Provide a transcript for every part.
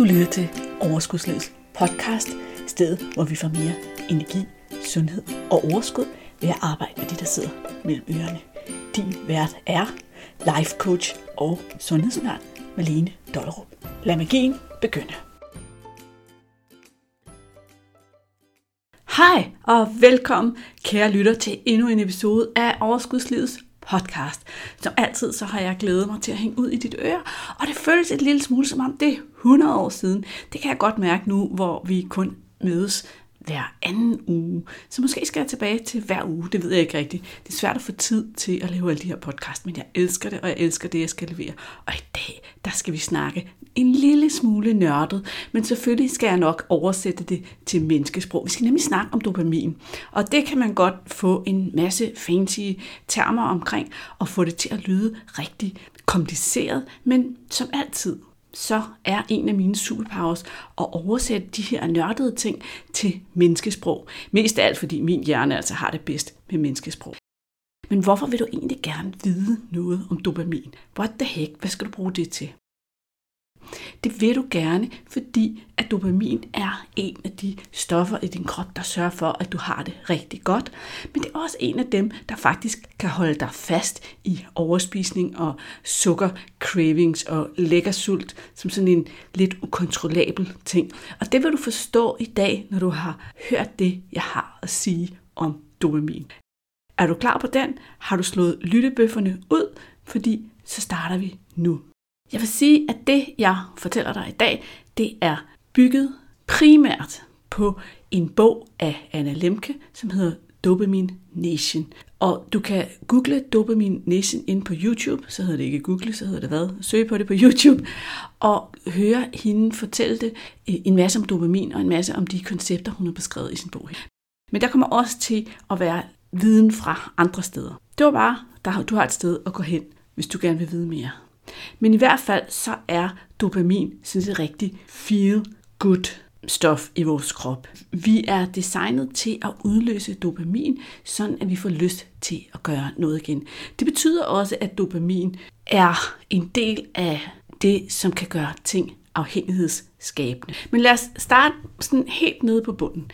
Du lytter til Overskudslivets podcast, stedet hvor vi får mere energi, sundhed og overskud ved at arbejde med det, der sidder mellem ørerne. Din vært er life coach og sundhedsundern Malene Dollerup. Lad magien begynde. Hej og velkommen, kære lytter, til endnu en episode af Overskudslivets podcast. Som altid, så har jeg glædet mig til at hænge ud i dit øre, og det føles et lille smule som om det er 100 år siden. Det kan jeg godt mærke nu, hvor vi kun mødes hver anden uge. Så måske skal jeg tilbage til hver uge, det ved jeg ikke rigtigt. Det er svært at få tid til at lave alle de her podcast, men jeg elsker det, og jeg elsker det, jeg skal levere. Og i dag, der skal vi snakke en lille smule nørdet, men selvfølgelig skal jeg nok oversætte det til menneskesprog. Vi skal nemlig snakke om dopamin, og det kan man godt få en masse fancy termer omkring, og få det til at lyde rigtig kompliceret, men som altid, så er en af mine superpowers at oversætte de her nørdede ting til menneskesprog. Mest af alt, fordi min hjerne altså har det bedst med menneskesprog. Men hvorfor vil du egentlig gerne vide noget om dopamin? What the heck? Hvad skal du bruge det til? Det vil du gerne, fordi at dopamin er en af de stoffer i din krop, der sørger for, at du har det rigtig godt. Men det er også en af dem, der faktisk kan holde dig fast i overspisning og sukker cravings og lækker sult, som sådan en lidt ukontrollabel ting. Og det vil du forstå i dag, når du har hørt det, jeg har at sige om dopamin. Er du klar på den? Har du slået lyttebøfferne ud? Fordi så starter vi nu. Jeg vil sige, at det, jeg fortæller dig i dag, det er bygget primært på en bog af Anna Lemke, som hedder Dopamine Nation. Og du kan google Dopamine Nation ind på YouTube, så hedder det ikke google, så hedder det hvad? Søg på det på YouTube, og høre hende fortælle det øh, en masse om dopamin og en masse om de koncepter, hun har beskrevet i sin bog. Men der kommer også til at være viden fra andre steder. Det var bare, der, du har et sted at gå hen, hvis du gerne vil vide mere. Men i hvert fald så er dopamin sådan et rigtig feel good stof i vores krop. Vi er designet til at udløse dopamin, sådan at vi får lyst til at gøre noget igen. Det betyder også, at dopamin er en del af det, som kan gøre ting afhængighedsskabende. Men lad os starte sådan helt nede på bunden.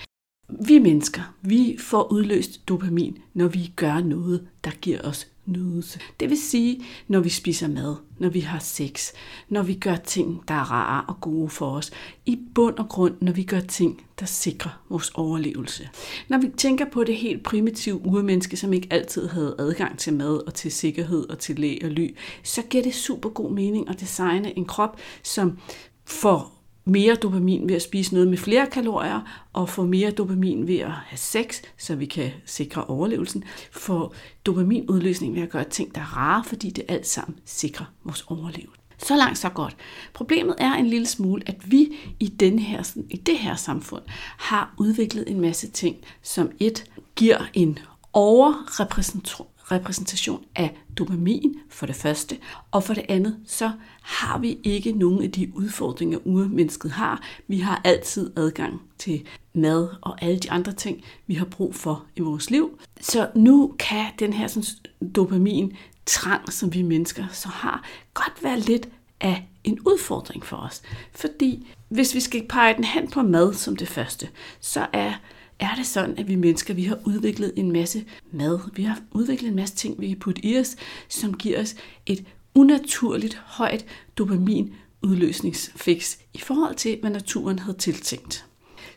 Vi mennesker, vi får udløst dopamin, når vi gør noget, der giver os nydelse. Det vil sige, når vi spiser mad, når vi har sex, når vi gør ting, der er rare og gode for os. I bund og grund, når vi gør ting, der sikrer vores overlevelse. Når vi tænker på det helt primitive urmenneske, som ikke altid havde adgang til mad og til sikkerhed og til læ og ly, så giver det super god mening at designe en krop, som får mere dopamin ved at spise noget med flere kalorier, og få mere dopamin ved at have sex, så vi kan sikre overlevelsen. Få dopaminudløsning ved at gøre ting, der er rare, fordi det alt sammen sikrer vores overlevelse. Så langt, så godt. Problemet er en lille smule, at vi i, den her, i det her samfund har udviklet en masse ting, som et giver en overrepræsentation repræsentation af dopamin for det første, og for det andet, så har vi ikke nogen af de udfordringer, urmennesket har. Vi har altid adgang til mad og alle de andre ting, vi har brug for i vores liv. Så nu kan den her sådan, dopamin trang, som vi mennesker så har, godt være lidt af en udfordring for os. Fordi hvis vi skal pege den hen på mad som det første, så er er det sådan, at vi mennesker vi har udviklet en masse mad. Vi har udviklet en masse ting, vi kan putte i os, som giver os et unaturligt højt dopamin udløsningsfix i forhold til, hvad naturen havde tiltænkt.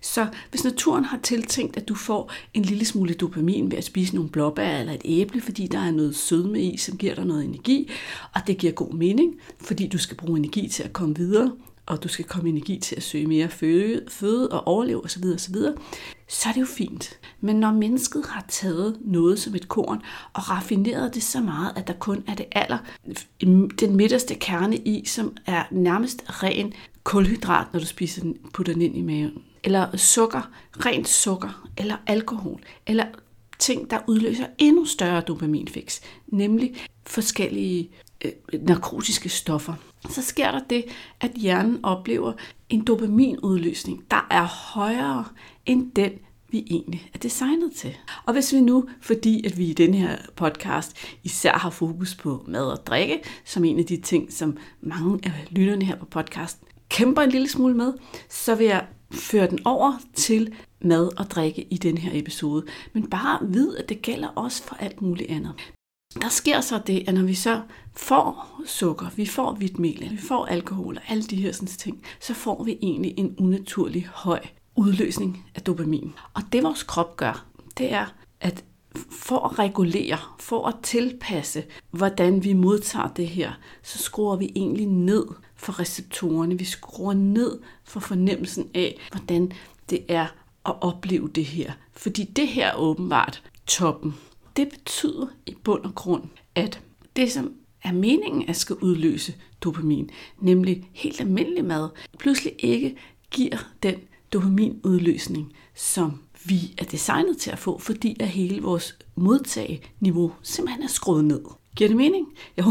Så hvis naturen har tiltænkt, at du får en lille smule dopamin ved at spise nogle blåbær eller et æble, fordi der er noget sødme i, som giver dig noget energi, og det giver god mening, fordi du skal bruge energi til at komme videre, og du skal komme energi til at søge mere føde, føde og overleve osv., osv., så er det jo fint. Men når mennesket har taget noget som et korn og raffineret det så meget, at der kun er det aller, den midterste kerne i, som er nærmest ren kulhydrat, når du spiser den, putter den ind i maven, eller sukker, rent sukker, eller alkohol, eller ting, der udløser endnu større dopaminfix, nemlig forskellige øh, narkotiske stoffer, så sker der det, at hjernen oplever en dopaminudløsning, der er højere end den, vi egentlig er designet til. Og hvis vi nu, fordi at vi i den her podcast især har fokus på mad og drikke, som en af de ting, som mange af lytterne her på podcasten kæmper en lille smule med, så vil jeg føre den over til mad og drikke i den her episode. Men bare vid, at det gælder også for alt muligt andet. Der sker så det, at når vi så får sukker, vi får hvidt mel, vi får alkohol og alle de her sådan ting, så får vi egentlig en unaturlig høj udløsning af dopamin. Og det vores krop gør, det er, at for at regulere, for at tilpasse, hvordan vi modtager det her, så skruer vi egentlig ned for receptorerne. Vi skruer ned for fornemmelsen af, hvordan det er at opleve det her. Fordi det her er åbenbart toppen. Det betyder i bund og grund, at det, som er meningen at skal udløse dopamin, nemlig helt almindelig mad, pludselig ikke giver den dopaminudløsning, som vi er designet til at få, fordi at hele vores modtageniveau simpelthen er skruet ned. Giver det mening? Jo,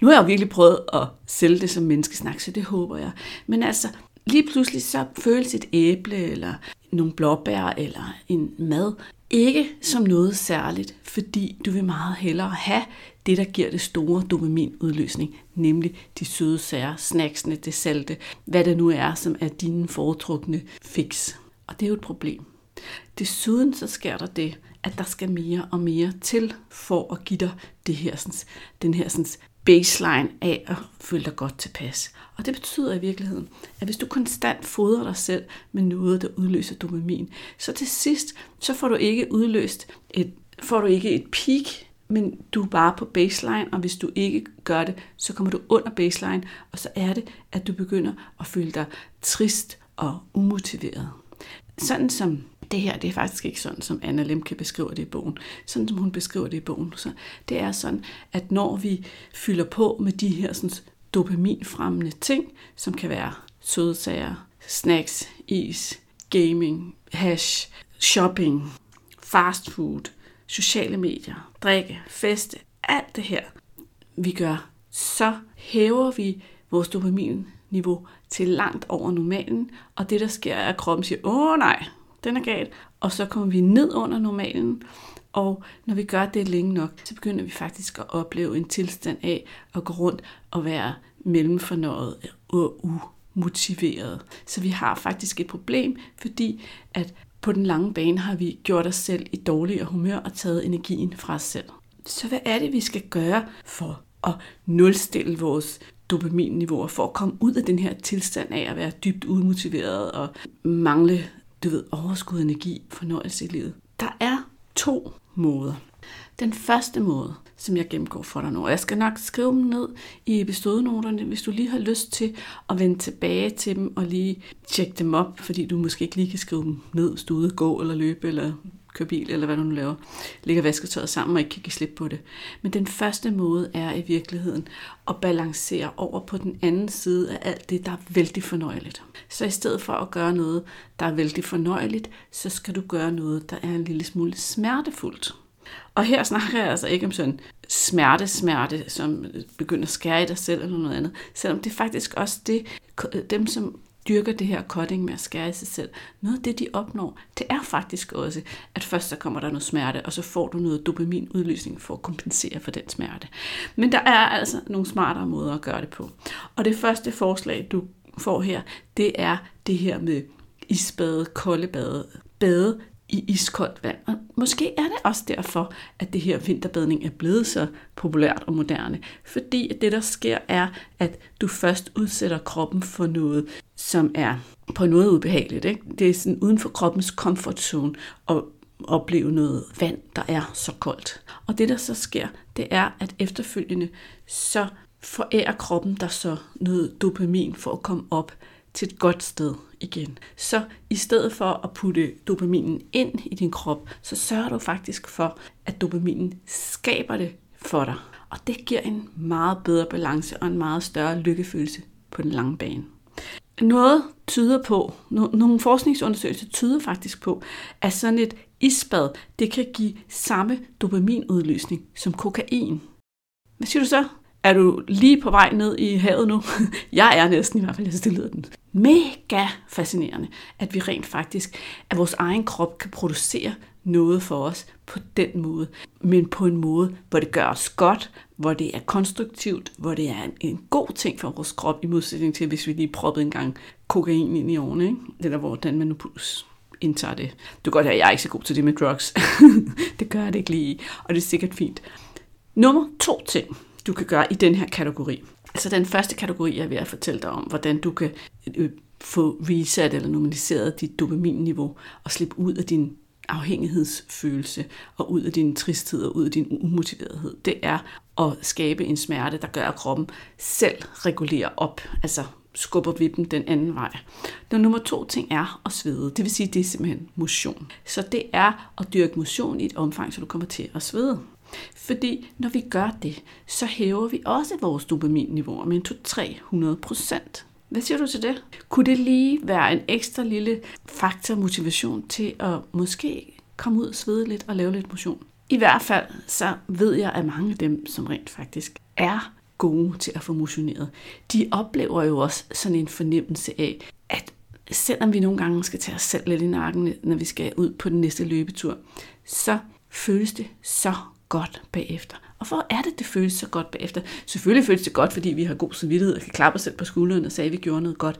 nu har jeg jo virkelig prøvet at sælge det som menneskesnak, så det håber jeg. Men altså, lige pludselig så føles et æble, eller nogle blåbær, eller en mad, ikke som noget særligt, fordi du vil meget hellere have det, der giver det store dopaminudløsning, nemlig de søde sager, snacksene, det salte, hvad det nu er, som er dine foretrukne fix. Og det er jo et problem. Desuden så sker der det, at der skal mere og mere til for at give dig det her, sådan, den her sådan, baseline af at føle dig godt tilpas. Og det betyder i virkeligheden, at hvis du konstant fodrer dig selv med noget, der udløser dopamin, så til sidst, så får du ikke udløst et, får du ikke et peak, men du er bare på baseline, og hvis du ikke gør det, så kommer du under baseline, og så er det, at du begynder at føle dig trist og umotiveret. Sådan som det her, det er faktisk ikke sådan, som Anna Lemke beskriver det i bogen. Sådan som hun beskriver det i bogen. Så det er sådan, at når vi fylder på med de her sådan, dopaminfremmende ting, som kan være søde sager, snacks, is, gaming, hash, shopping, fast food, sociale medier, drikke, feste, alt det her, vi gør, så hæver vi vores dopaminniveau til langt over normalen, og det der sker er, at kroppen siger, åh nej, den er galt, og så kommer vi ned under normalen, og når vi gør det længe nok, så begynder vi faktisk at opleve en tilstand af at gå rundt og være mellemfornøjet og umotiveret. Så vi har faktisk et problem, fordi at på den lange bane har vi gjort os selv i dårligere humør og taget energien fra os selv. Så hvad er det, vi skal gøre for at nulstille vores dopaminniveauer, for at komme ud af den her tilstand af at være dybt udmotiveret og mangle du ved, overskud energi, fornøjelse i livet. Der er to måder. Den første måde, som jeg gennemgår for dig nu, og jeg skal nok skrive dem ned i episodenoterne, hvis du lige har lyst til at vende tilbage til dem og lige tjekke dem op, fordi du måske ikke lige kan skrive dem ned, hvis du ude gå eller løbe eller køre bil, eller hvad du nu laver, ligger vasketøjet sammen og ikke kan give slip på det. Men den første måde er i virkeligheden at balancere over på den anden side af alt det, der er vældig fornøjeligt. Så i stedet for at gøre noget, der er vældig fornøjeligt, så skal du gøre noget, der er en lille smule smertefuldt. Og her snakker jeg altså ikke om sådan smerte, smerte, som begynder at skære i dig selv eller noget andet, selvom det er faktisk også det, dem, som dyrker det her cutting med at skære i sig selv. Noget af det, de opnår, det er faktisk også, at først så kommer der noget smerte, og så får du noget dopaminudløsning for at kompensere for den smerte. Men der er altså nogle smartere måder at gøre det på. Og det første forslag, du får her, det er det her med isbade, kolde bade, bade i iskoldt vand. Og måske er det også derfor, at det her vinterbadning er blevet så populært og moderne. Fordi at det, der sker, er, at du først udsætter kroppen for noget, som er på noget ubehageligt. Ikke? Det er sådan uden for kroppens comfort zone at opleve noget vand, der er så koldt. Og det, der så sker, det er, at efterfølgende så forærer kroppen der så noget dopamin for at komme op til et godt sted igen. Så i stedet for at putte dopaminen ind i din krop, så sørger du faktisk for, at dopaminen skaber det for dig. Og det giver en meget bedre balance og en meget større lykkefølelse på den lange bane. Noget tyder på, nogle forskningsundersøgelser tyder faktisk på, at sådan et isbad, det kan give samme dopaminudløsning som kokain. Hvad siger du så? Er du lige på vej ned i havet nu? Jeg er næsten i hvert fald, jeg synes, det lyder den. Mega fascinerende, at vi rent faktisk, at vores egen krop kan producere noget for os på den måde, men på en måde, hvor det gør os godt, hvor det er konstruktivt, hvor det er en, en god ting for vores krop, i modsætning til, hvis vi lige proppede en gang kokain ind i årene. Ikke? Det hvordan man nu indtager det. Du kan godt høre, at jeg er ikke så god til det med drugs. det gør jeg det ikke lige og det er sikkert fint. Nummer to ting, du kan gøre i den her kategori. Så den første kategori, jeg er ved at fortælle dig om, hvordan du kan øh, få reset eller normaliseret dit dopaminniveau og slippe ud af din afhængighedsfølelse og ud af din tristhed og ud af din umotiverethed, det er at skabe en smerte, der gør, at kroppen selv regulerer op, altså skubber vippen den anden vej. Den nummer to ting er at svede. Det vil sige, det er simpelthen motion. Så det er at dyrke motion i et omfang, så du kommer til at svede. Fordi når vi gør det, så hæver vi også vores dopaminniveau med 200-300 procent. Hvad siger du til det? Kunne det lige være en ekstra lille faktor motivation til at måske komme ud og svede lidt og lave lidt motion? I hvert fald så ved jeg, at mange af dem, som rent faktisk er gode til at få motioneret, de oplever jo også sådan en fornemmelse af, at selvom vi nogle gange skal tage os selv lidt i nakken, når vi skal ud på den næste løbetur, så føles det så godt bagefter. Og hvor er det, det føles så godt bagefter? Selvfølgelig føles det godt, fordi vi har god samvittighed og kan klappe os selv på skulderen og sige, at vi gjorde noget godt.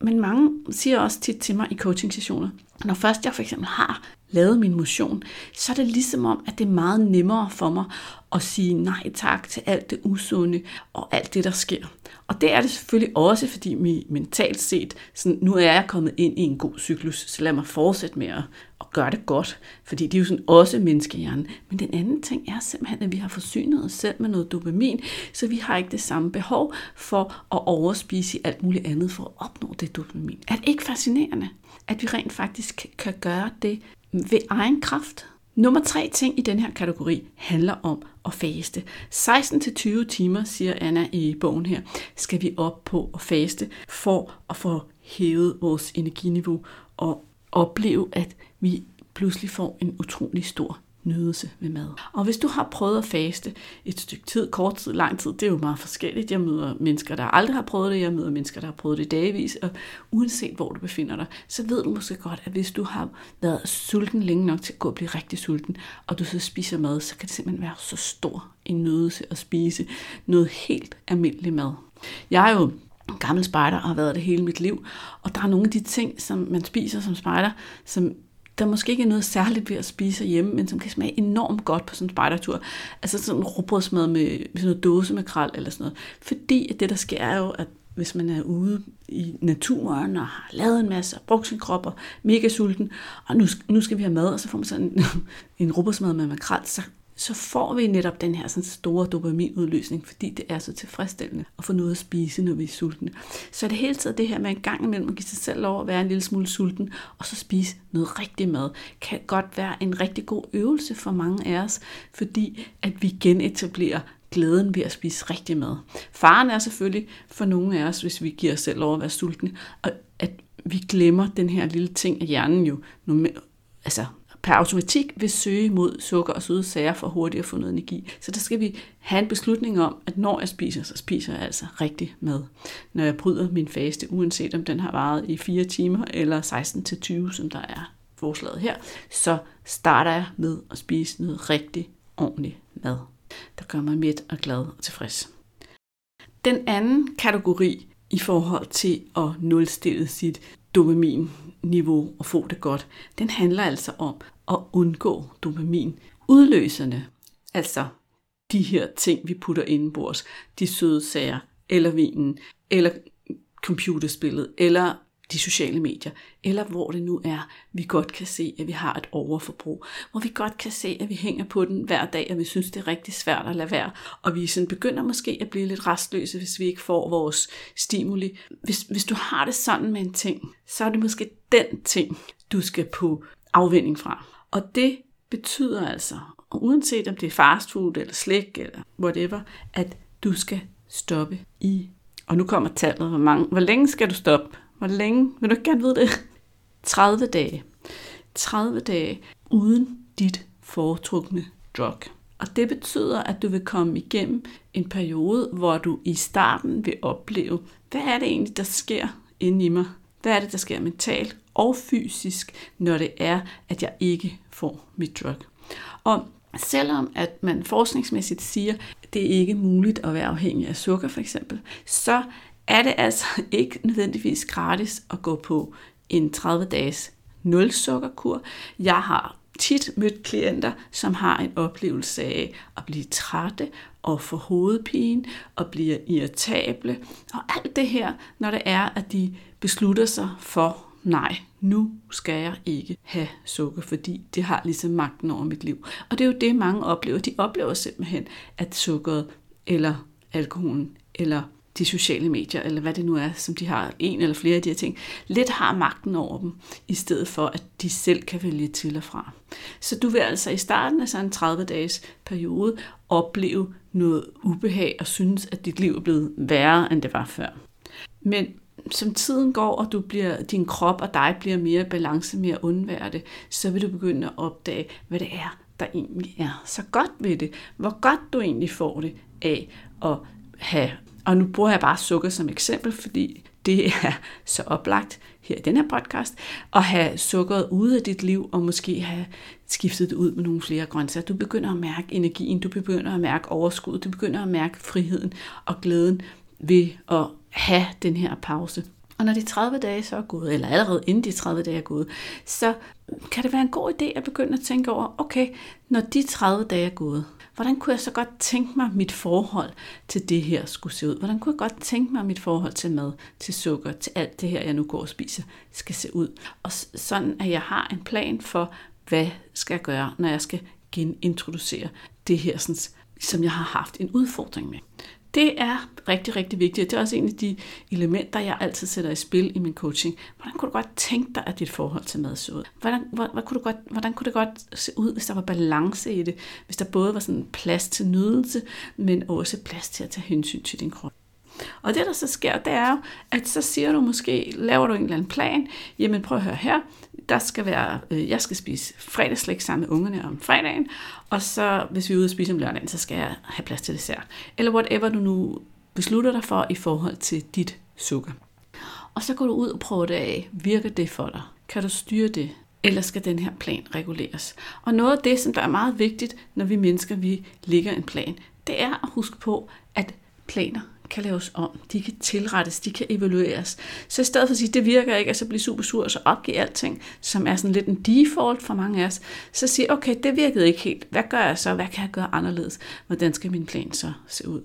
Men mange siger også tit til mig i coaching-sessioner, når først jeg for eksempel har lavet min motion, så er det ligesom om, at det er meget nemmere for mig at sige nej tak til alt det usunde og alt det, der sker. Og det er det selvfølgelig også, fordi vi mentalt set, sådan, nu er jeg kommet ind i en god cyklus, så lad mig fortsætte med at, at gøre det godt, fordi det er jo sådan også menneskehjernen. Men den anden ting er simpelthen, at vi har forsynet os selv med noget dopamin, så vi har ikke det samme behov for at overspise i alt muligt andet for at opnå det dopamin. Er det ikke fascinerende, at vi rent faktisk kan gøre det ved egen kraft? Nummer tre ting i den her kategori handler om at faste. 16-20 timer, siger Anna i bogen her, skal vi op på at faste for at få hævet vores energiniveau og opleve, at vi pludselig får en utrolig stor nydelse ved mad. Og hvis du har prøvet at faste et stykke tid, kort tid, lang tid, det er jo meget forskelligt. Jeg møder mennesker, der aldrig har prøvet det, jeg møder mennesker, der har prøvet det dagvis, og uanset hvor du befinder dig, så ved du måske godt, at hvis du har været sulten længe nok til at gå og blive rigtig sulten, og du så spiser mad, så kan det simpelthen være så stor en nydelse at spise noget helt almindelig mad. Jeg er jo gammel spejder og har været det hele mit liv, og der er nogle af de ting, som man spiser som spejder, som der måske ikke er noget særligt ved at spise hjemme, men som kan smage enormt godt på sådan en spejdertur. Altså sådan en råbrødsmad med, med sådan noget dåse med kral eller sådan noget. Fordi at det, der sker, er jo, at hvis man er ude i naturen og har lavet en masse og brugt sin krop og mega sulten, og nu, nu skal vi have mad, og så får man sådan en, en råbrødsmad med makrel, så så får vi netop den her sådan store dopaminudløsning, fordi det er så tilfredsstillende at få noget at spise, når vi er sultne. Så er det hele taget det her med en gang imellem at give sig selv lov at være en lille smule sulten, og så spise noget rigtig mad, kan godt være en rigtig god øvelse for mange af os, fordi at vi genetablerer glæden ved at spise rigtig mad. Faren er selvfølgelig for nogle af os, hvis vi giver os selv lov at være sultne, og at vi glemmer den her lille ting, at hjernen jo altså per automatik vil søge mod sukker og søde sager for hurtigt at få noget energi. Så der skal vi have en beslutning om, at når jeg spiser, så spiser jeg altså rigtig mad. Når jeg bryder min faste, uanset om den har varet i 4 timer eller 16-20, som der er forslaget her, så starter jeg med at spise noget rigtig ordentlig mad, der gør mig midt og glad og tilfreds. Den anden kategori i forhold til at nulstille sit dopamin-niveau og få det godt, den handler altså om at undgå dopamin. Udløserne, altså de her ting, vi putter indenbords, de søde sager, eller vinen, eller computerspillet, eller de sociale medier, eller hvor det nu er, vi godt kan se, at vi har et overforbrug, hvor vi godt kan se, at vi hænger på den hver dag, og vi synes, det er rigtig svært at lade være, og vi sådan begynder måske at blive lidt restløse, hvis vi ikke får vores stimuli. Hvis, hvis du har det sådan med en ting, så er det måske den ting, du skal på afvinding fra. Og det betyder altså, og uanset om det er fast food eller slik eller whatever, at du skal stoppe i. Og nu kommer tallet, hvor, mange, hvor længe skal du stoppe? Hvor længe? Vil du ikke gerne vide det? 30 dage. 30 dage uden dit foretrukne drug. Og det betyder, at du vil komme igennem en periode, hvor du i starten vil opleve, hvad er det egentlig, der sker inde i mig? Hvad er det, der sker mentalt og fysisk, når det er, at jeg ikke får mit drug? Og selvom at man forskningsmæssigt siger, at det er ikke muligt at være afhængig af sukker for eksempel, så er det altså ikke nødvendigvis gratis at gå på en 30-dages nulsukkerkur. Jeg har tit mødt klienter, som har en oplevelse af at blive trætte og få hovedpine og bliver irritable. Og alt det her, når det er, at de beslutter sig for, nej, nu skal jeg ikke have sukker, fordi det har ligesom magten over mit liv. Og det er jo det, mange oplever. De oplever simpelthen, at sukkeret eller alkoholen eller de sociale medier, eller hvad det nu er, som de har, en eller flere af de her ting, lidt har magten over dem, i stedet for, at de selv kan vælge til og fra. Så du vil altså i starten af sådan en 30-dages periode opleve noget ubehag og synes, at dit liv er blevet værre, end det var før. Men som tiden går, og du bliver, din krop og dig bliver mere balance, mere undværende, så vil du begynde at opdage, hvad det er, der egentlig er så godt ved det. Hvor godt du egentlig får det af at have og nu bruger jeg bare sukker som eksempel, fordi det er så oplagt her i den her podcast, at have sukkeret ude af dit liv, og måske have skiftet det ud med nogle flere grøntsager. Du begynder at mærke energien, du begynder at mærke overskud, du begynder at mærke friheden og glæden ved at have den her pause. Og når de 30 dage så er gået, eller allerede inden de 30 dage er gået, så kan det være en god idé at begynde at tænke over, okay, når de 30 dage er gået, hvordan kunne jeg så godt tænke mig, mit forhold til det her skulle se ud? Hvordan kunne jeg godt tænke mig, mit forhold til mad, til sukker, til alt det her, jeg nu går og spiser, skal se ud? Og sådan, at jeg har en plan for, hvad skal jeg gøre, når jeg skal genintroducere det her, sådan, som jeg har haft en udfordring med. Det er rigtig, rigtig vigtigt. Det er også en af de elementer, jeg altid sætter i spil i min coaching. Hvordan kunne du godt tænke dig, at dit forhold til mad så ud? Hvordan, hvordan, hvordan, kunne, du godt, hvordan kunne det godt se ud, hvis der var balance i det? Hvis der både var sådan plads til nydelse, men også plads til at tage hensyn til din krop. Og det, der så sker, det er jo, at så siger du måske, laver du en eller anden plan, jamen prøv at høre her, der skal være, øh, jeg skal spise fredagslæg sammen med ungerne om fredagen, og så hvis vi er ude og spise om lørdagen, så skal jeg have plads til dessert. Eller whatever du nu beslutter dig for i forhold til dit sukker. Og så går du ud og prøver det af. Virker det for dig? Kan du styre det? Eller skal den her plan reguleres? Og noget af det, som der er meget vigtigt, når vi mennesker vi lægger en plan, det er at huske på, at planer kan laves om, de kan tilrettes, de kan evalueres. Så i stedet for at sige, det virker ikke, at så blive super sur og så opgive alting, som er sådan lidt en default for mange af os, så sige, okay, det virkede ikke helt. Hvad gør jeg så? Hvad kan jeg gøre anderledes? Hvordan skal min plan så se ud?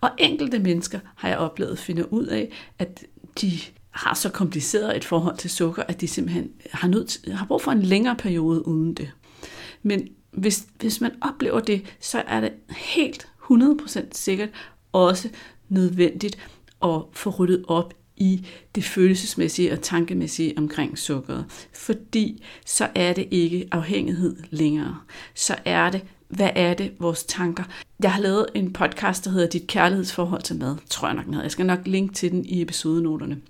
Og enkelte mennesker har jeg oplevet finder ud af, at de har så kompliceret et forhold til sukker, at de simpelthen har, nødt, har brug for en længere periode uden det. Men hvis, hvis man oplever det, så er det helt 100% sikkert også nødvendigt at få ryddet op i det følelsesmæssige og tankemæssige omkring sukkeret. Fordi så er det ikke afhængighed længere. Så er det, hvad er det, vores tanker. Jeg har lavet en podcast, der hedder Dit kærlighedsforhold til mad, tror jeg nok den hedder. Jeg skal nok linke til den i episodenoterne.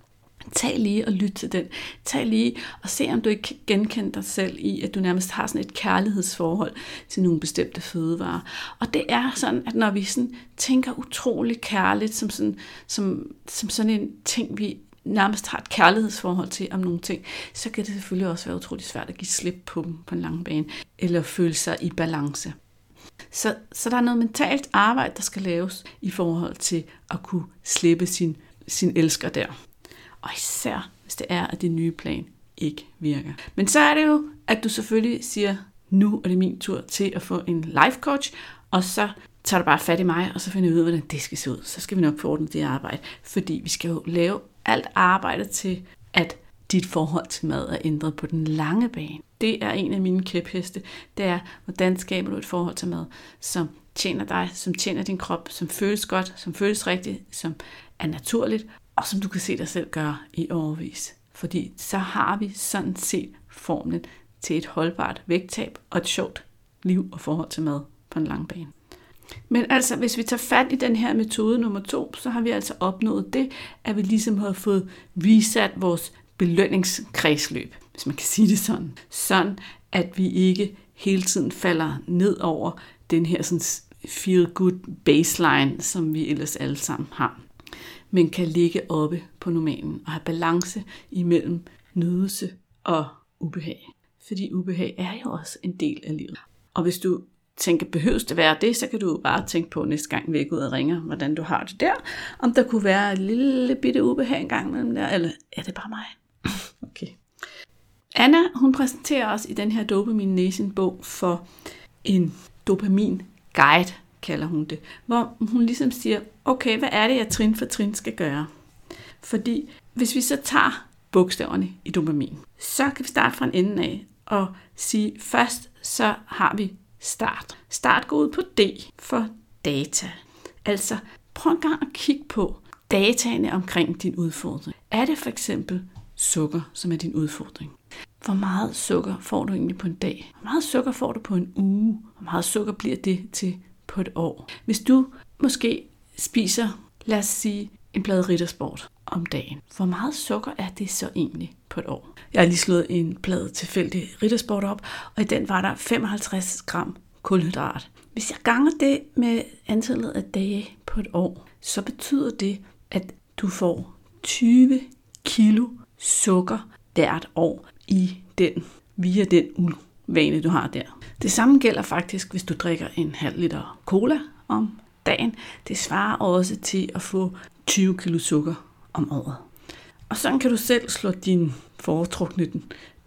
Tag lige og lyt til den. Tag lige og se, om du ikke kan genkende dig selv i, at du nærmest har sådan et kærlighedsforhold til nogle bestemte fødevarer. Og det er sådan, at når vi sådan tænker utrolig kærligt, som sådan, som, som sådan en ting, vi nærmest har et kærlighedsforhold til om nogle ting, så kan det selvfølgelig også være utrolig svært at give slip på dem på en lang bane, eller føle sig i balance. Så, så der er noget mentalt arbejde, der skal laves i forhold til at kunne slippe sin, sin elsker der. Og især, hvis det er, at din nye plan ikke virker. Men så er det jo, at du selvfølgelig siger, nu er det min tur til at få en life coach, og så tager du bare fat i mig, og så finder vi ud af, hvordan det skal se ud. Så skal vi nok få ordnet det arbejde, fordi vi skal jo lave alt arbejde til, at dit forhold til mad er ændret på den lange bane. Det er en af mine kæpheste. Det er, hvordan skaber du et forhold til mad, som tjener dig, som tjener din krop, som føles godt, som føles rigtigt, som er naturligt, og som du kan se dig selv gøre i overvis. Fordi så har vi sådan set formlen til et holdbart vægttab og et sjovt liv og forhold til mad på en lang bane. Men altså, hvis vi tager fat i den her metode nummer to, så har vi altså opnået det, at vi ligesom har fået reset vores belønningskredsløb, hvis man kan sige det sådan. Sådan, at vi ikke hele tiden falder ned over den her sådan feel-good baseline, som vi ellers alle sammen har, men kan ligge oppe på normalen og have balance imellem nydelse og ubehag. Fordi ubehag er jo også en del af livet. Og hvis du tænker, behøves det være det, så kan du bare tænke på næste gang, vi ud og ringer, hvordan du har det der. Om der kunne være et lille bitte ubehag en gang mellem der, eller er det bare mig? okay. Anna, hun præsenterer os i den her Dopamin Nation bog for en dopamin guide, kalder hun det, hvor hun ligesom siger, okay, hvad er det, jeg trin for trin skal gøre? Fordi hvis vi så tager bogstaverne i dopamin, så kan vi starte fra en ende af og sige, først så har vi start. Start går ud på D for data. Altså, prøv en gang at kigge på dataene omkring din udfordring. Er det for eksempel sukker, som er din udfordring? Hvor meget sukker får du egentlig på en dag? Hvor meget sukker får du på en uge? Hvor meget sukker bliver det til på et år? Hvis du måske spiser, lad os sige, en plade riddersport om dagen. Hvor meget sukker er det så egentlig på et år? Jeg har lige slået en plade tilfældig riddersport op, og i den var der 55 gram kulhydrat. Hvis jeg ganger det med antallet af dage på et år, så betyder det, at du får 20 kilo sukker hvert år i den, via den vane, du har der. Det samme gælder faktisk, hvis du drikker en halv liter cola om dagen. Det svarer også til at få 20 kilo sukker om året. Og sådan kan du selv slå din foretrukne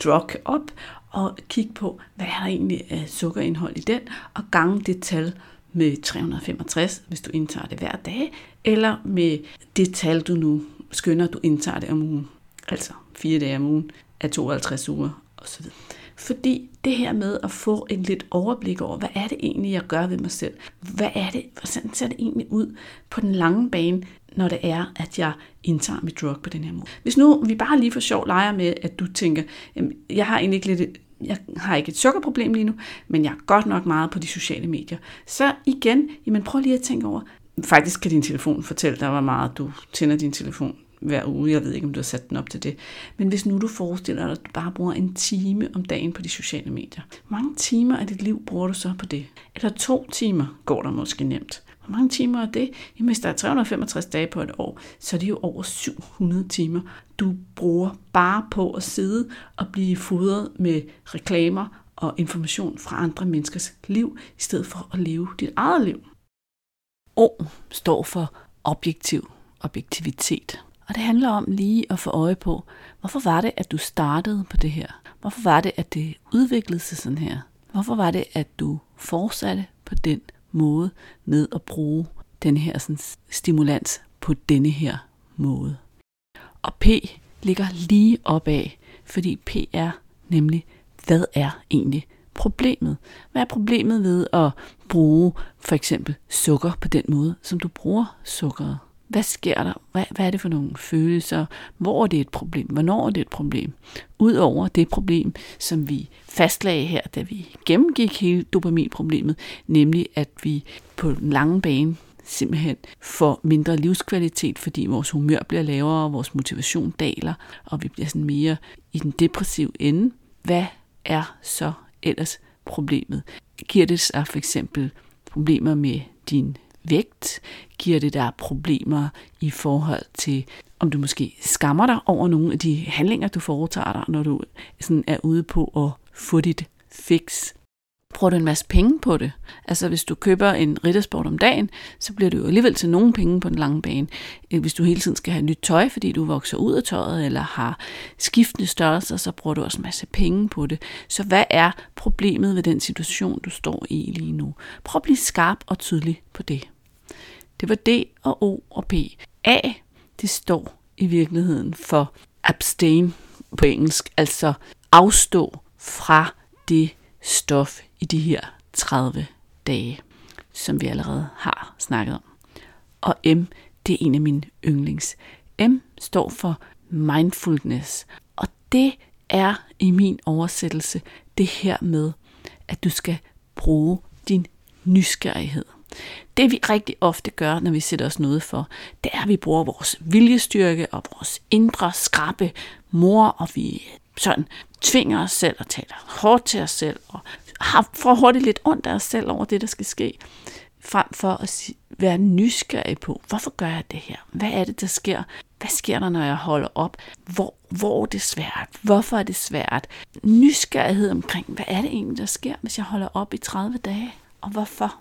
drug op og kigge på, hvad er der egentlig af sukkerindhold i den, og gange det tal med 365, hvis du indtager det hver dag, eller med det tal, du nu skynder, du indtager det om ugen. Altså fire dage om ugen af 52 uger osv. Fordi det her med at få en lidt overblik over, hvad er det egentlig, jeg gør ved mig selv? Hvad er det, hvordan ser det egentlig ud på den lange bane, når det er, at jeg indtager mit drug på den her måde? Hvis nu vi bare lige for sjov leger med, at du tænker, jamen, jeg har egentlig ikke lidt jeg har ikke et sukkerproblem lige nu, men jeg er godt nok meget på de sociale medier. Så igen, jamen prøv lige at tænke over, faktisk kan din telefon fortælle dig, hvor meget du tænder din telefon hver uge. Jeg ved ikke, om du har sat den op til det. Men hvis nu du forestiller dig, at du bare bruger en time om dagen på de sociale medier. Hvor mange timer af dit liv bruger du så på det? Eller to timer går der måske nemt. Hvor mange timer er det? Jamen, hvis der er 365 dage på et år, så er det jo over 700 timer, du bruger bare på at sidde og blive fodret med reklamer og information fra andre menneskers liv, i stedet for at leve dit eget liv. O står for objektiv objektivitet. Og det handler om lige at få øje på, hvorfor var det, at du startede på det her? Hvorfor var det, at det udviklede sig sådan her? Hvorfor var det, at du fortsatte på den måde med at bruge den her sådan, stimulans på denne her måde? Og P ligger lige opad, fordi P er nemlig, hvad er egentlig problemet? Hvad er problemet ved at bruge for eksempel sukker på den måde, som du bruger sukkeret? Hvad sker der? Hvad, hvad er det for nogle følelser? Hvor er det et problem? Hvornår er det et problem? Udover det problem, som vi fastlagde her, da vi gennemgik hele dopaminproblemet, nemlig at vi på den lange bane simpelthen får mindre livskvalitet, fordi vores humør bliver lavere, vores motivation daler, og vi bliver sådan mere i den depressive ende. Hvad er så ellers problemet? Giver det sig for eksempel problemer med din vægt? Giver det dig problemer i forhold til, om du måske skammer dig over nogle af de handlinger, du foretager dig, når du sådan er ude på at få dit fix? Bruger du en masse penge på det? Altså hvis du køber en riddersport om dagen, så bliver det jo alligevel til nogle penge på den lange bane. Øh, hvis du hele tiden skal have nyt tøj, fordi du vokser ud af tøjet, eller har skiftende størrelser, så bruger du også en masse penge på det. Så hvad er problemet ved den situation, du står i lige nu? Prøv at blive skarp og tydelig på det. Det var D og O og P. A, det står i virkeligheden for abstain på engelsk, altså afstå fra det stof i de her 30 dage, som vi allerede har snakket om. Og M, det er en af mine yndlings. M står for mindfulness, og det er i min oversættelse det her med, at du skal bruge din nysgerrighed. Det vi rigtig ofte gør, når vi sætter os noget for, det er, at vi bruger vores viljestyrke og vores indre skrappe mor, og vi sådan tvinger os selv og taler hårdt til os selv, og har, får hurtigt lidt ondt af os selv over det, der skal ske. frem for at være nysgerrig på, hvorfor gør jeg det her? Hvad er det, der sker? Hvad sker der, når jeg holder op? Hvor, hvor er det svært? Hvorfor er det svært? Nysgerrighed omkring, hvad er det egentlig, der sker, hvis jeg holder op i 30 dage? Og hvorfor?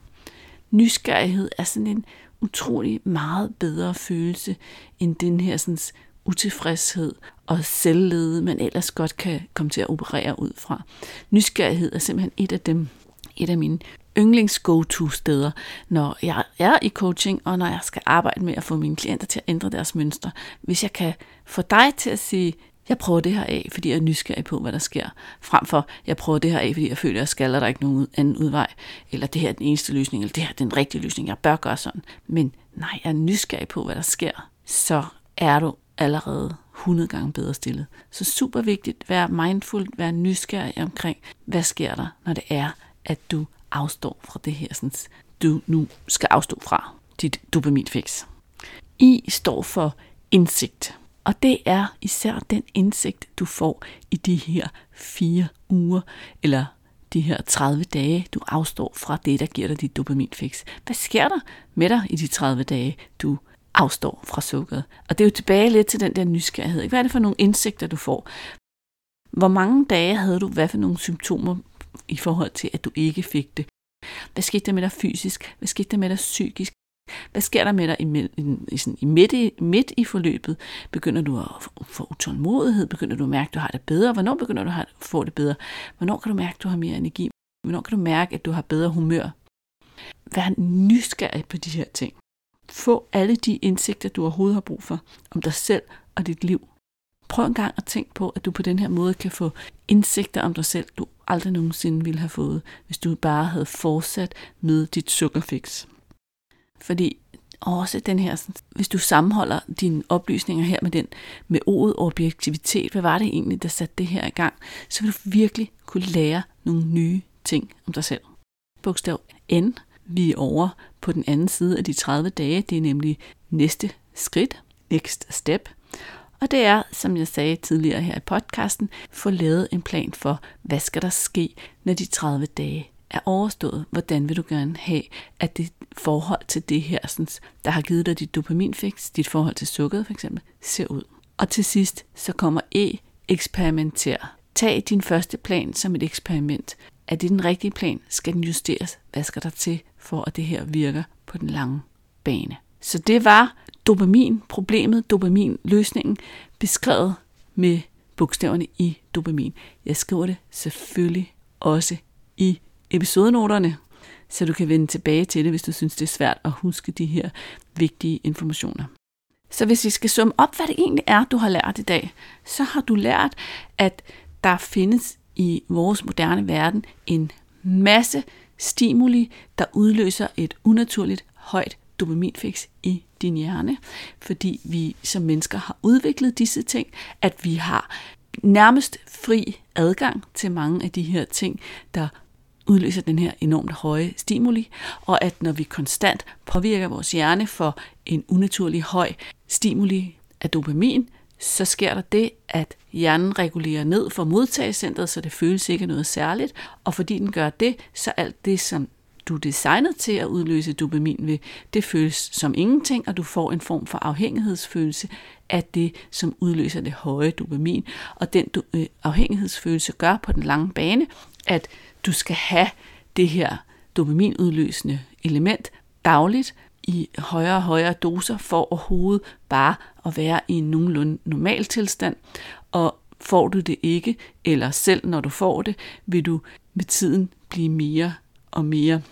Nysgerrighed er sådan en utrolig meget bedre følelse end den her sådan, utilfredshed og selvlede, man ellers godt kan komme til at operere ud fra. Nysgerrighed er simpelthen et af dem, et af mine yndlings go-to steder, når jeg er i coaching, og når jeg skal arbejde med at få mine klienter til at ændre deres mønster. Hvis jeg kan få dig til at sige, jeg prøver det her af, fordi jeg er nysgerrig på, hvad der sker, frem for, jeg prøver det her af, fordi jeg føler, at jeg skal, der er ikke nogen anden udvej, eller det her er den eneste løsning, eller det her er den rigtige løsning, jeg bør gøre sådan. Men nej, jeg er nysgerrig på, hvad der sker, så er du allerede 100 gange bedre stillet. Så super vigtigt, vær mindful, vær nysgerrig omkring, hvad sker der, når det er, at du afstår fra det her, sådan, du nu skal afstå fra dit dopaminfix. I står for indsigt. Og det er især den indsigt, du får i de her fire uger, eller de her 30 dage, du afstår fra det, der giver dig dit dopaminfix. Hvad sker der med dig i de 30 dage, du afstår fra sukkeret? Og det er jo tilbage lidt til den der nysgerrighed. Hvad er det for nogle indsigter, du får? Hvor mange dage havde du hvad for nogle symptomer i forhold til, at du ikke fik det? Hvad skete der med dig fysisk? Hvad skete der med dig psykisk? Hvad sker der med dig i, i, sådan, i, midt, i midt i forløbet? Begynder du at få utålmodighed? Begynder du at mærke, at du har det bedre? Hvornår begynder du at få det bedre? Hvornår kan du mærke, at du har mere energi? Hvornår kan du mærke, at du har bedre humør? Vær nysgerrig på de her ting. Få alle de indsigter, du overhovedet har brug for om dig selv og dit liv. Prøv en gang at tænke på, at du på den her måde kan få indsigter om dig selv, du aldrig nogensinde ville have fået, hvis du bare havde fortsat med dit sukkerfix. Fordi også den her, hvis du sammenholder dine oplysninger her med den, med ordet objektivitet, hvad var det egentlig, der satte det her i gang, så vil du virkelig kunne lære nogle nye ting om dig selv. Bogstav N, vi er over på den anden side af de 30 dage, det er nemlig næste skridt, next step. Og det er, som jeg sagde tidligere her i podcasten, få lavet en plan for, hvad skal der ske, når de 30 dage er overstået, hvordan vil du gerne have, at det forhold til det her, sådan, der har givet dig dit dopaminfix, dit forhold til sukkeret for eksempel, ser ud. Og til sidst, så kommer E, eksperimenter. Tag din første plan som et eksperiment. Er det den rigtige plan? Skal den justeres? Hvad skal der til, for at det her virker på den lange bane? Så det var dopamin-problemet, dopamin-løsningen, beskrevet med bogstaverne i dopamin. Jeg skriver det selvfølgelig også i episodenoterne, så du kan vende tilbage til det, hvis du synes, det er svært at huske de her vigtige informationer. Så hvis vi skal summe op, hvad det egentlig er, du har lært i dag, så har du lært, at der findes i vores moderne verden en masse stimuli, der udløser et unaturligt højt dopaminfix i din hjerne, fordi vi som mennesker har udviklet disse ting, at vi har nærmest fri adgang til mange af de her ting, der udløser den her enormt høje stimuli, og at når vi konstant påvirker vores hjerne for en unaturlig høj stimuli af dopamin, så sker der det, at hjernen regulerer ned for modtagecentret, så det føles ikke noget særligt, og fordi den gør det, så alt det, som du er designet til at udløse dopamin ved, det føles som ingenting, og du får en form for afhængighedsfølelse af det, som udløser det høje dopamin. Og den øh, afhængighedsfølelse gør på den lange bane, at du skal have det her dopaminudløsende element dagligt i højere og højere doser for overhovedet bare at være i en nogenlunde normal tilstand. Og får du det ikke, eller selv når du får det, vil du med tiden blive mere og mere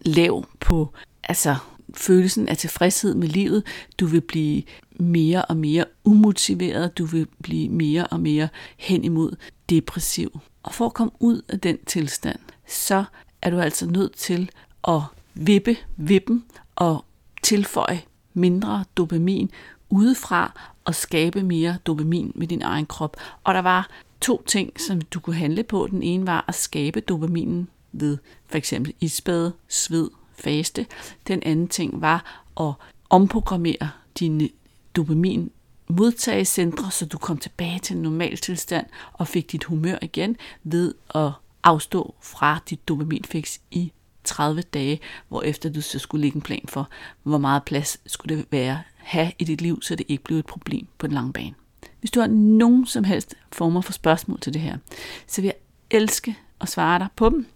lav på altså følelsen af tilfredshed med livet. Du vil blive mere og mere umotiveret. Du vil blive mere og mere hen imod depressiv. Og for at komme ud af den tilstand, så er du altså nødt til at vippe vippen og tilføje mindre dopamin udefra og skabe mere dopamin med din egen krop. Og der var to ting, som du kunne handle på. Den ene var at skabe dopaminen ved for eksempel isbade, sved, faste. Den anden ting var at omprogrammere dine dopamin modtagecentre, så du kom tilbage til en normal tilstand og fik dit humør igen ved at afstå fra dit dopaminfix i 30 dage, hvor efter du så skulle lægge en plan for, hvor meget plads skulle det være have i dit liv, så det ikke blev et problem på den lange bane. Hvis du har nogen som helst former for spørgsmål til det her, så vil jeg elske at svare dig på dem.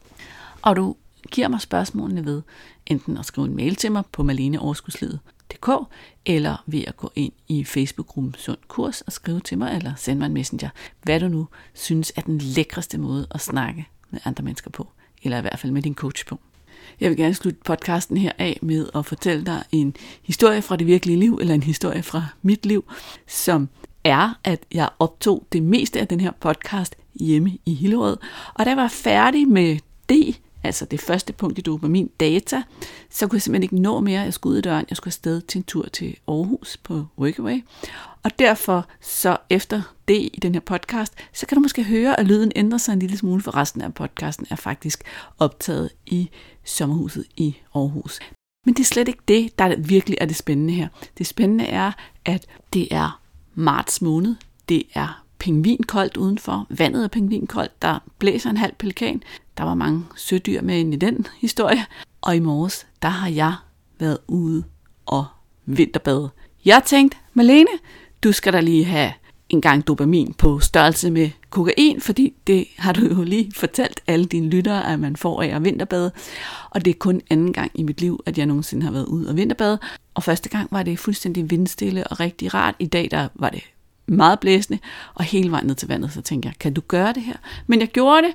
Og du giver mig spørgsmålene ved enten at skrive en mail til mig på www.sundkurs.dk eller ved at gå ind i Facebook-gruppen Sund Kurs og skrive til mig eller sende mig en messenger, hvad du nu synes er den lækreste måde at snakke med andre mennesker på, eller i hvert fald med din coach på. Jeg vil gerne slutte podcasten her af med at fortælle dig en historie fra det virkelige liv, eller en historie fra mit liv, som er, at jeg optog det meste af den her podcast hjemme i Hillerød. Og da jeg var færdig med det, altså det første punkt i dopamin data, så kunne jeg simpelthen ikke nå mere. Jeg skulle ud i døren, jeg skulle afsted til en tur til Aarhus på Workaway. Og derfor så efter det i den her podcast, så kan du måske høre, at lyden ændrer sig en lille smule, for resten af podcasten er faktisk optaget i sommerhuset i Aarhus. Men det er slet ikke det, der virkelig er det spændende her. Det spændende er, at det er marts måned. Det er pingvinkoldt udenfor. Vandet er pingvinkoldt. Der blæser en halv pelikan. Der var mange sødyr med ind i den historie. Og i morges, der har jeg været ude og vinterbade. Jeg tænkte, Malene, du skal da lige have en gang dopamin på størrelse med kokain, fordi det har du jo lige fortalt alle dine lyttere, at man får af at vinterbade. Og det er kun anden gang i mit liv, at jeg nogensinde har været ude og vinterbade. Og første gang var det fuldstændig vindstille og rigtig rart. I dag der var det meget blæsende, og hele vejen ned til vandet, så tænkte jeg, kan du gøre det her? Men jeg gjorde det,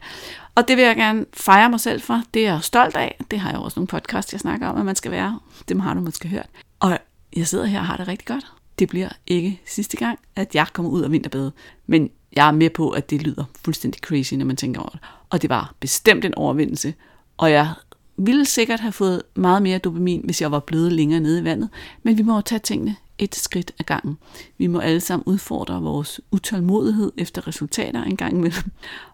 og det vil jeg gerne fejre mig selv for. Det er jeg stolt af. Det har jeg også nogle podcast, jeg snakker om, at man skal være. Dem har du måske hørt. Og jeg sidder her og har det rigtig godt. Det bliver ikke sidste gang, at jeg kommer ud og vinterbade. Men jeg er med på, at det lyder fuldstændig crazy, når man tænker over det. Og det var bestemt en overvindelse. Og jeg ville sikkert have fået meget mere dopamin, hvis jeg var blevet længere nede i vandet. Men vi må jo tage tingene et skridt ad gangen. Vi må alle sammen udfordre vores utålmodighed efter resultater en gang imellem,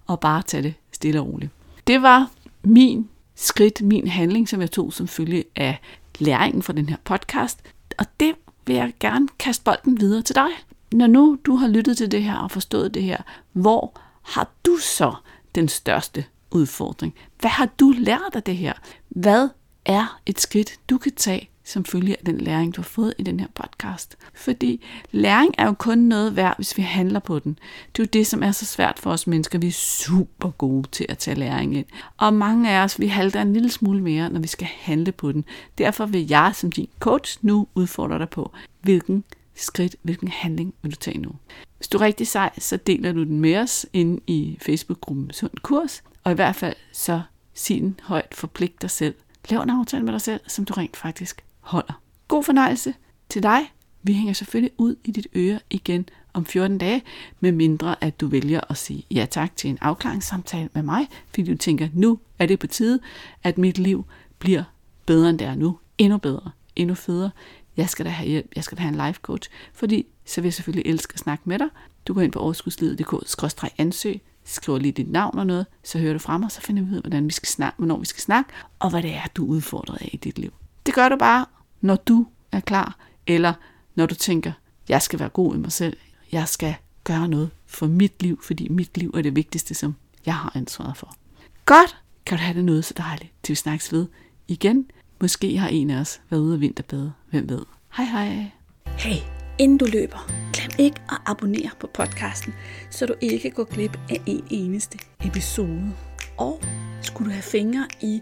og bare tage det stille og roligt. Det var min skridt, min handling, som jeg tog som følge af læringen fra den her podcast. Og det vil jeg gerne kaste bolden videre til dig. Når nu du har lyttet til det her og forstået det her, hvor har du så den største udfordring? Hvad har du lært af det her? Hvad er et skridt, du kan tage som følge af den læring, du har fået i den her podcast. Fordi læring er jo kun noget værd, hvis vi handler på den. Det er jo det, som er så svært for os mennesker. Vi er super gode til at tage læring ind. Og mange af os, vi halter en lille smule mere, når vi skal handle på den. Derfor vil jeg som din coach nu udfordre dig på, hvilken skridt, hvilken handling vil du tage nu. Hvis du er rigtig sej, så deler du den med os inde i Facebook-gruppen Sund Kurs. Og i hvert fald så sig den højt, forpligt dig selv. Lav en aftale med dig selv, som du rent faktisk holder. God fornøjelse til dig. Vi hænger selvfølgelig ud i dit øre igen om 14 dage, med mindre at du vælger at sige ja tak til en afklaringssamtale med mig, fordi du tænker, nu er det på tide, at mit liv bliver bedre end det er nu. Endnu bedre, endnu federe. Jeg skal da have hjælp, jeg skal da have en life coach, fordi så vil jeg selvfølgelig elske at snakke med dig. Du går ind på overskudslivet.dk-ansøg, skriver lige dit navn og noget, så hører du fra mig, så finder vi ud af, hvordan vi skal snakke, hvornår vi skal snakke, og hvad det er, du er udfordret af i dit liv. Det gør du bare, når du er klar, eller når du tænker, jeg skal være god i mig selv, jeg skal gøre noget for mit liv, fordi mit liv er det vigtigste, som jeg har ansvaret for. Godt, kan du have det noget så dejligt, til vi snakkes ved igen. Måske har en af os været ude og vinterbade, hvem ved. Hej hej. Hey, inden du løber, glem ikke at abonnere på podcasten, så du ikke går glip af en eneste episode. Og skulle du have fingre i